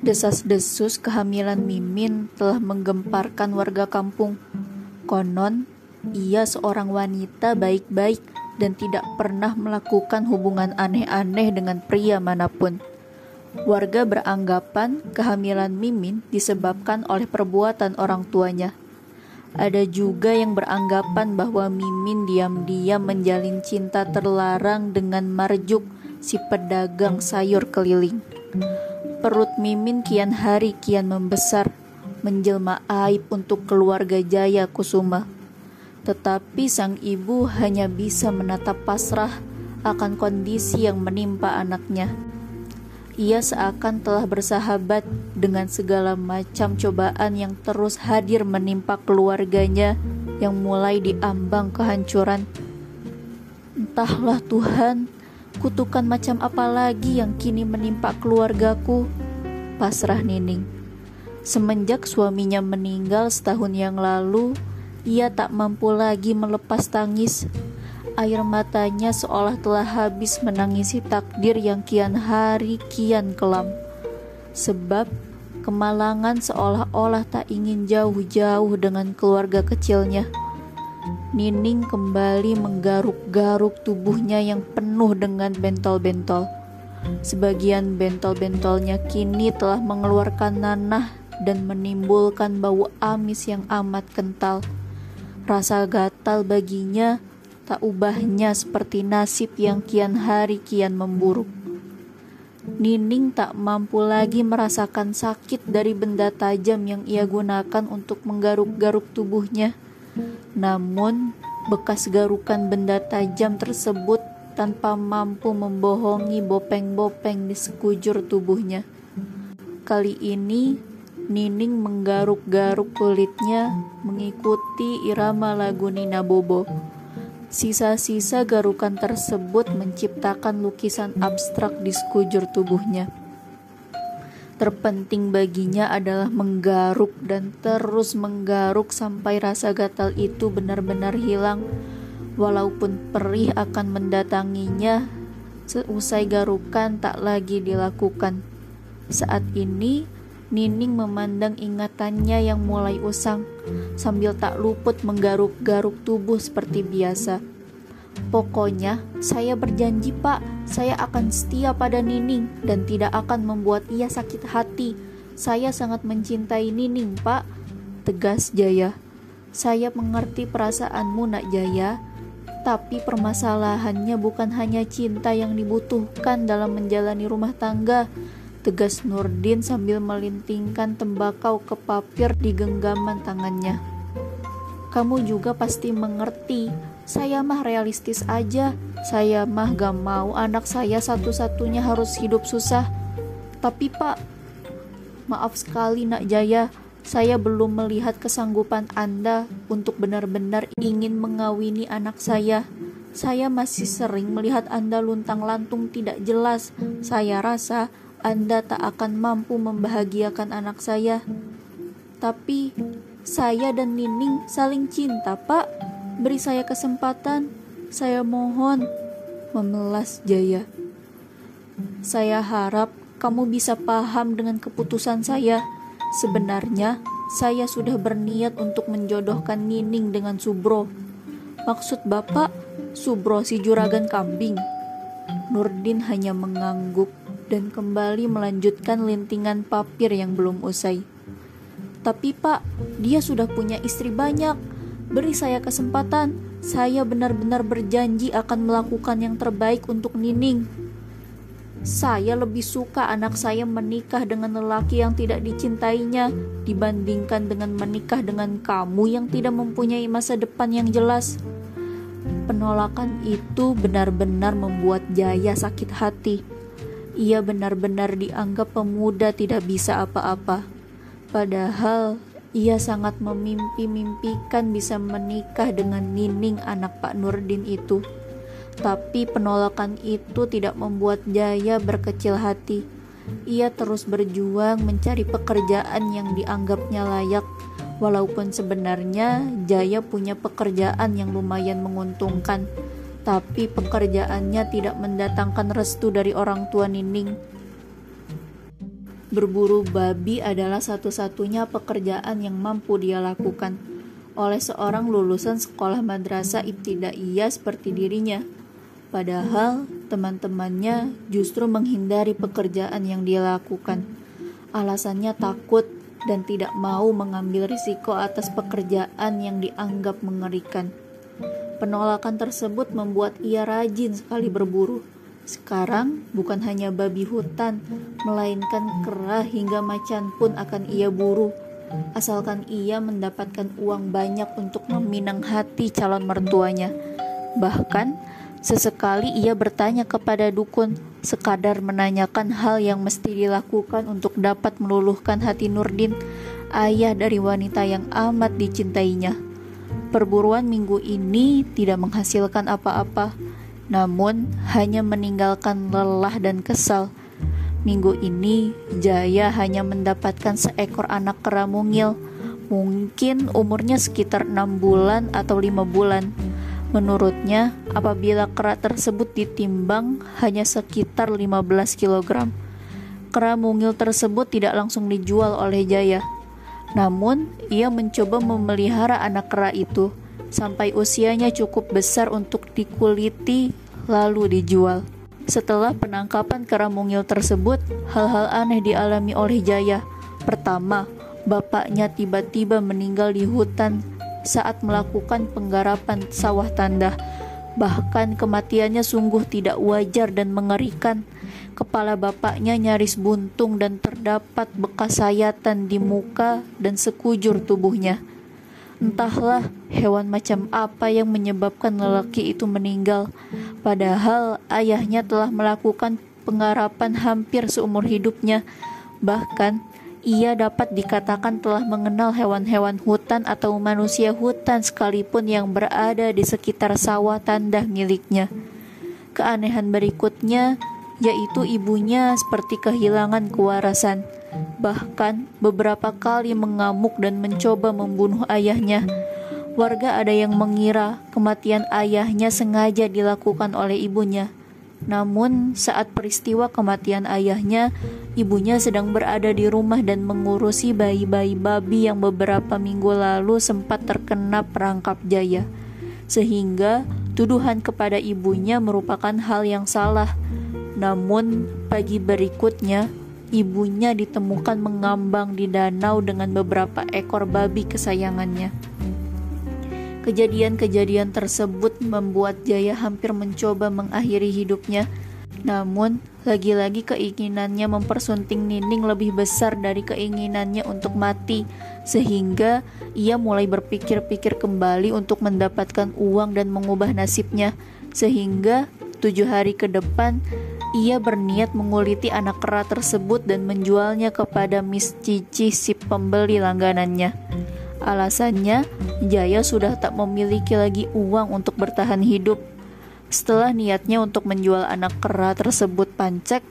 Desas-desus kehamilan Mimin telah menggemparkan warga kampung. Konon, ia seorang wanita baik-baik dan tidak pernah melakukan hubungan aneh-aneh dengan pria mana pun. Warga beranggapan kehamilan Mimin disebabkan oleh perbuatan orang tuanya. Ada juga yang beranggapan bahwa Mimin diam-diam menjalin cinta terlarang dengan Marjuk, si pedagang sayur keliling. Perut Mimin kian hari kian membesar, menjelma aib untuk keluarga Jaya Kusuma. Tetapi sang ibu hanya bisa menatap pasrah akan kondisi yang menimpa anaknya. Ia seakan telah bersahabat dengan segala macam cobaan yang terus hadir menimpa keluarganya yang mulai diambang kehancuran. Entahlah Tuhan, Kutukan macam apa lagi yang kini menimpa keluargaku? Pasrah Nining. Semenjak suaminya meninggal setahun yang lalu, ia tak mampu lagi melepas tangis. Air matanya seolah telah habis menangisi takdir yang kian hari kian kelam. Sebab kemalangan seolah-olah tak ingin jauh-jauh dengan keluarga kecilnya. Nining kembali menggaruk-garuk tubuhnya yang penuh dengan bentol-bentol. Sebagian bentol-bentolnya kini telah mengeluarkan nanah dan menimbulkan bau amis yang amat kental. Rasa gatal baginya tak ubahnya seperti nasib yang kian hari kian memburuk. Nining tak mampu lagi merasakan sakit dari benda tajam yang ia gunakan untuk menggaruk-garuk tubuhnya. Namun, bekas garukan benda tajam tersebut tanpa mampu membohongi bopeng-bopeng di sekujur tubuhnya. Kali ini, Nining menggaruk-garuk kulitnya mengikuti irama lagu Nina Bobo. Sisa-sisa garukan tersebut menciptakan lukisan abstrak di sekujur tubuhnya terpenting baginya adalah menggaruk dan terus menggaruk sampai rasa gatal itu benar-benar hilang. Walaupun perih akan mendatanginya, seusai garukan tak lagi dilakukan. Saat ini, Nining memandang ingatannya yang mulai usang, sambil tak luput menggaruk-garuk tubuh seperti biasa. Pokoknya, saya berjanji, Pak, saya akan setia pada Nining dan tidak akan membuat ia sakit hati. Saya sangat mencintai Nining, Pak, tegas Jaya. Saya mengerti perasaanmu, Nak Jaya, tapi permasalahannya bukan hanya cinta yang dibutuhkan dalam menjalani rumah tangga. Tegas Nurdin sambil melintingkan tembakau ke papir di genggaman tangannya. Kamu juga pasti mengerti saya mah realistis aja. Saya mah gak mau anak saya satu-satunya harus hidup susah. Tapi pak, maaf sekali nak Jaya, saya belum melihat kesanggupan Anda untuk benar-benar ingin mengawini anak saya. Saya masih sering melihat Anda luntang-lantung tidak jelas. Saya rasa Anda tak akan mampu membahagiakan anak saya. Tapi saya dan Nining saling cinta, Pak. Beri saya kesempatan, saya mohon. Memelas Jaya. Saya harap kamu bisa paham dengan keputusan saya. Sebenarnya, saya sudah berniat untuk menjodohkan Nining dengan Subro. Maksud Bapak, Subro si juragan kambing. Nurdin hanya mengangguk dan kembali melanjutkan lintingan papir yang belum usai. Tapi pak, dia sudah punya istri banyak. Beri saya kesempatan, saya benar-benar berjanji akan melakukan yang terbaik untuk Nining. Saya lebih suka anak saya menikah dengan lelaki yang tidak dicintainya dibandingkan dengan menikah dengan kamu yang tidak mempunyai masa depan yang jelas. Penolakan itu benar-benar membuat Jaya sakit hati. Ia benar-benar dianggap pemuda tidak bisa apa-apa. Padahal ia sangat memimpi-mimpikan bisa menikah dengan Nining anak Pak Nurdin itu. Tapi penolakan itu tidak membuat Jaya berkecil hati. Ia terus berjuang mencari pekerjaan yang dianggapnya layak, walaupun sebenarnya Jaya punya pekerjaan yang lumayan menguntungkan, tapi pekerjaannya tidak mendatangkan restu dari orang tua Nining. Berburu babi adalah satu-satunya pekerjaan yang mampu dia lakukan oleh seorang lulusan sekolah madrasah ibtidaiyah seperti dirinya. Padahal teman-temannya justru menghindari pekerjaan yang dia lakukan. Alasannya takut dan tidak mau mengambil risiko atas pekerjaan yang dianggap mengerikan. Penolakan tersebut membuat ia rajin sekali berburu. Sekarang bukan hanya babi hutan, melainkan kera hingga macan pun akan ia buru. Asalkan ia mendapatkan uang banyak untuk meminang hati calon mertuanya. Bahkan, sesekali ia bertanya kepada dukun, sekadar menanyakan hal yang mesti dilakukan untuk dapat meluluhkan hati Nurdin, ayah dari wanita yang amat dicintainya. Perburuan minggu ini tidak menghasilkan apa-apa, namun hanya meninggalkan lelah dan kesal. Minggu ini, Jaya hanya mendapatkan seekor anak kera mungil, mungkin umurnya sekitar enam bulan atau lima bulan. Menurutnya, apabila kera tersebut ditimbang hanya sekitar 15 kg. Kera mungil tersebut tidak langsung dijual oleh Jaya namun, ia mencoba memelihara anak kera itu sampai usianya cukup besar untuk dikuliti lalu dijual. Setelah penangkapan kera mungil tersebut, hal-hal aneh dialami oleh Jaya. Pertama, bapaknya tiba-tiba meninggal di hutan saat melakukan penggarapan sawah tanda. Bahkan kematiannya sungguh tidak wajar dan mengerikan. Kepala bapaknya nyaris buntung dan terdapat bekas sayatan di muka dan sekujur tubuhnya. Entahlah hewan macam apa yang menyebabkan lelaki itu meninggal, padahal ayahnya telah melakukan penggarapan hampir seumur hidupnya. Bahkan, ia dapat dikatakan telah mengenal hewan-hewan hutan atau manusia hutan sekalipun yang berada di sekitar sawah tanda miliknya. Keanehan berikutnya yaitu ibunya seperti kehilangan kewarasan. Bahkan beberapa kali mengamuk dan mencoba membunuh ayahnya. Warga ada yang mengira kematian ayahnya sengaja dilakukan oleh ibunya. Namun, saat peristiwa kematian ayahnya, ibunya sedang berada di rumah dan mengurusi bayi-bayi babi yang beberapa minggu lalu sempat terkena perangkap jaya, sehingga tuduhan kepada ibunya merupakan hal yang salah. Namun, pagi berikutnya, ibunya ditemukan mengambang di danau dengan beberapa ekor babi kesayangannya. Kejadian-kejadian tersebut membuat Jaya hampir mencoba mengakhiri hidupnya. Namun, lagi-lagi keinginannya mempersunting Nining lebih besar dari keinginannya untuk mati, sehingga ia mulai berpikir-pikir kembali untuk mendapatkan uang dan mengubah nasibnya. Sehingga tujuh hari ke depan, ia berniat menguliti anak kera tersebut dan menjualnya kepada Miss Cici si pembeli langganannya. Alasannya, Jaya sudah tak memiliki lagi uang untuk bertahan hidup. Setelah niatnya untuk menjual anak kera tersebut pancek,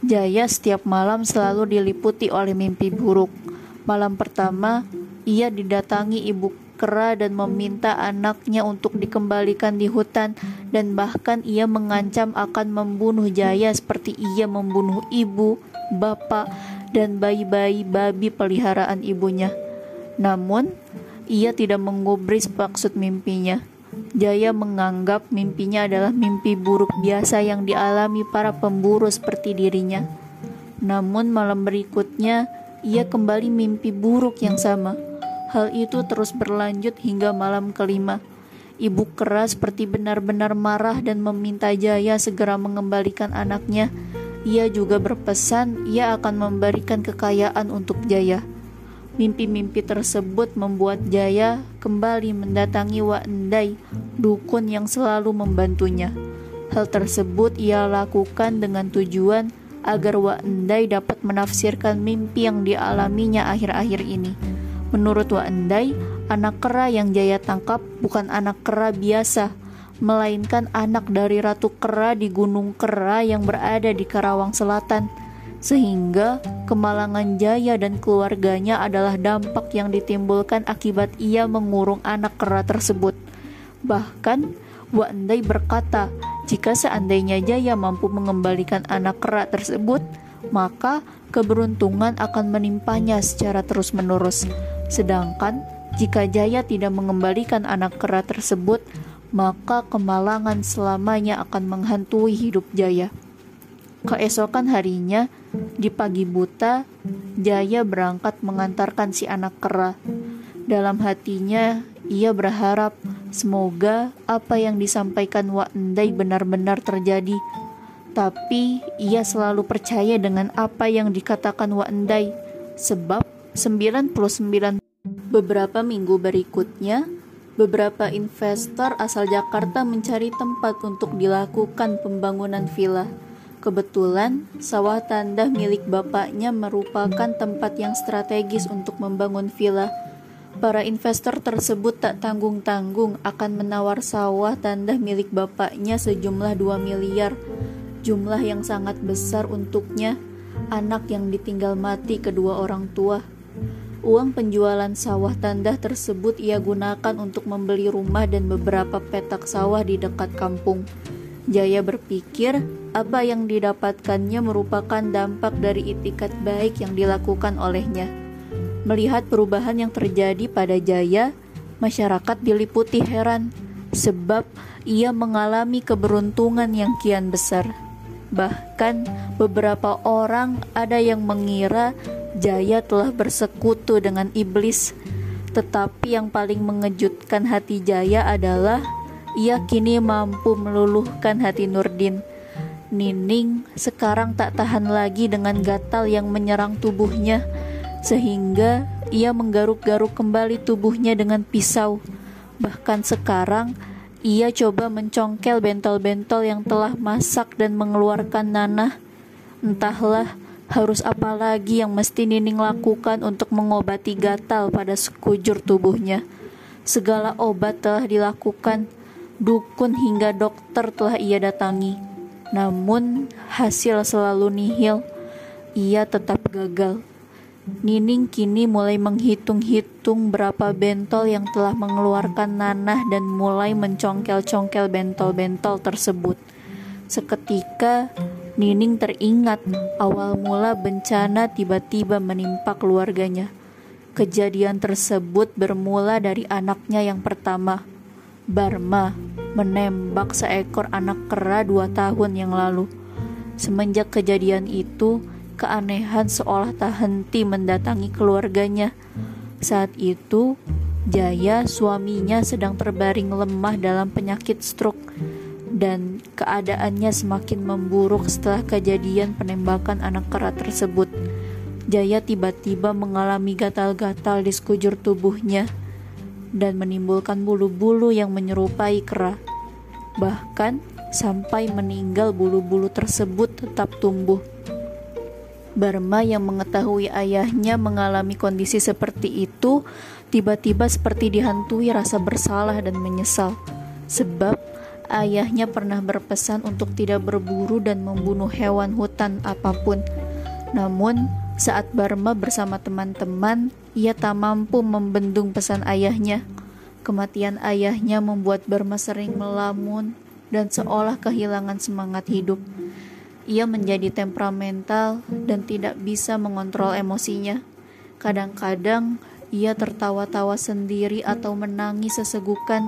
Jaya setiap malam selalu diliputi oleh mimpi buruk. Malam pertama, ia didatangi ibu kera dan meminta anaknya untuk dikembalikan di hutan dan bahkan ia mengancam akan membunuh Jaya seperti ia membunuh ibu, bapak, dan bayi-bayi babi peliharaan ibunya. Namun, ia tidak menggubris maksud mimpinya. Jaya menganggap mimpinya adalah mimpi buruk biasa yang dialami para pemburu seperti dirinya. Namun malam berikutnya, ia kembali mimpi buruk yang sama. Hal itu terus berlanjut hingga malam kelima. Ibu keras seperti benar-benar marah dan meminta Jaya segera mengembalikan anaknya. Ia juga berpesan ia akan memberikan kekayaan untuk Jaya. Mimpi-mimpi tersebut membuat Jaya kembali mendatangi Wak Endai, dukun yang selalu membantunya. Hal tersebut ia lakukan dengan tujuan agar Wak Endai dapat menafsirkan mimpi yang dialaminya akhir-akhir ini. Menurut Wa Endai, anak kera yang Jaya tangkap bukan anak kera biasa, melainkan anak dari Ratu Kera di Gunung Kera yang berada di Karawang Selatan. Sehingga kemalangan Jaya dan keluarganya adalah dampak yang ditimbulkan akibat ia mengurung anak kera tersebut. Bahkan, Wa Endai berkata, jika seandainya Jaya mampu mengembalikan anak kera tersebut, maka keberuntungan akan menimpanya secara terus-menerus. Sedangkan jika Jaya tidak mengembalikan anak kera tersebut, maka kemalangan selamanya akan menghantui hidup Jaya. Keesokan harinya, di pagi buta, Jaya berangkat mengantarkan si anak kera. Dalam hatinya, ia berharap semoga apa yang disampaikan Wak Endai benar-benar terjadi. Tapi ia selalu percaya dengan apa yang dikatakan Wak Endai, sebab 99 beberapa minggu berikutnya, beberapa investor asal Jakarta mencari tempat untuk dilakukan pembangunan villa. Kebetulan, sawah tandah milik bapaknya merupakan tempat yang strategis untuk membangun villa. Para investor tersebut tak tanggung-tanggung akan menawar sawah tandah milik bapaknya sejumlah 2 miliar. Jumlah yang sangat besar untuknya, anak yang ditinggal mati kedua orang tua. Uang penjualan sawah tandah tersebut ia gunakan untuk membeli rumah dan beberapa petak sawah di dekat kampung. Jaya berpikir apa yang didapatkannya merupakan dampak dari itikat baik yang dilakukan olehnya. Melihat perubahan yang terjadi pada Jaya, masyarakat diliputi heran sebab ia mengalami keberuntungan yang kian besar. Bahkan beberapa orang ada yang mengira Jaya telah bersekutu dengan iblis. Tetapi yang paling mengejutkan hati Jaya adalah ia kini mampu meluluhkan hati Nurdin. Nining sekarang tak tahan lagi dengan gatal yang menyerang tubuhnya, sehingga ia menggaruk-garuk kembali tubuhnya dengan pisau. Bahkan sekarang, ia coba mencongkel bentol-bentol yang telah masak dan mengeluarkan nanah. Entahlah harus apa lagi yang mesti Nining lakukan untuk mengobati gatal pada sekujur tubuhnya. Segala obat telah dilakukan, dukun hingga dokter telah ia datangi. Namun hasil selalu nihil. Ia tetap gagal. Nining kini mulai menghitung-hitung berapa bentol yang telah mengeluarkan nanah dan mulai mencongkel-congkel bentol-bentol tersebut. Seketika, Nining teringat awal mula bencana tiba-tiba menimpa keluarganya. Kejadian tersebut bermula dari anaknya yang pertama, Barma menembak seekor anak kera dua tahun yang lalu. Semenjak kejadian itu, keanehan seolah tak henti mendatangi keluarganya. Saat itu, Jaya suaminya sedang terbaring lemah dalam penyakit stroke dan keadaannya semakin memburuk setelah kejadian penembakan anak kera tersebut. Jaya tiba-tiba mengalami gatal-gatal di sekujur tubuhnya dan menimbulkan bulu-bulu yang menyerupai kera. Bahkan sampai meninggal bulu-bulu tersebut tetap tumbuh. Barma yang mengetahui ayahnya mengalami kondisi seperti itu tiba-tiba seperti dihantui rasa bersalah dan menyesal. Sebab ayahnya pernah berpesan untuk tidak berburu dan membunuh hewan hutan apa pun. Namun, saat Barma bersama teman-teman, ia tak mampu membendung pesan ayahnya. Kematian ayahnya membuat Barma sering melamun dan seolah kehilangan semangat hidup. Ia menjadi temperamental dan tidak bisa mengontrol emosinya. Kadang-kadang ia tertawa-tawa sendiri atau menangis sesegukan.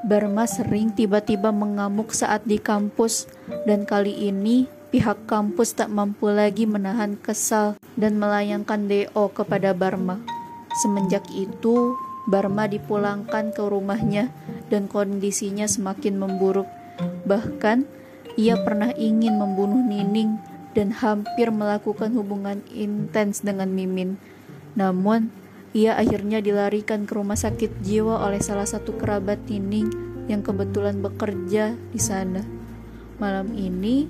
Barma sering tiba-tiba mengamuk saat di kampus, dan kali ini pihak kampus tak mampu lagi menahan kesal dan melayangkan DO kepada Barma. Semenjak itu, Barma dipulangkan ke rumahnya dan kondisinya semakin memburuk. Bahkan, ia pernah ingin membunuh Nining dan hampir melakukan hubungan intens dengan Mimin. Namun, ia akhirnya dilarikan ke rumah sakit jiwa oleh salah satu kerabat Nining yang kebetulan bekerja di sana. Malam ini,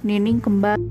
Nining kembali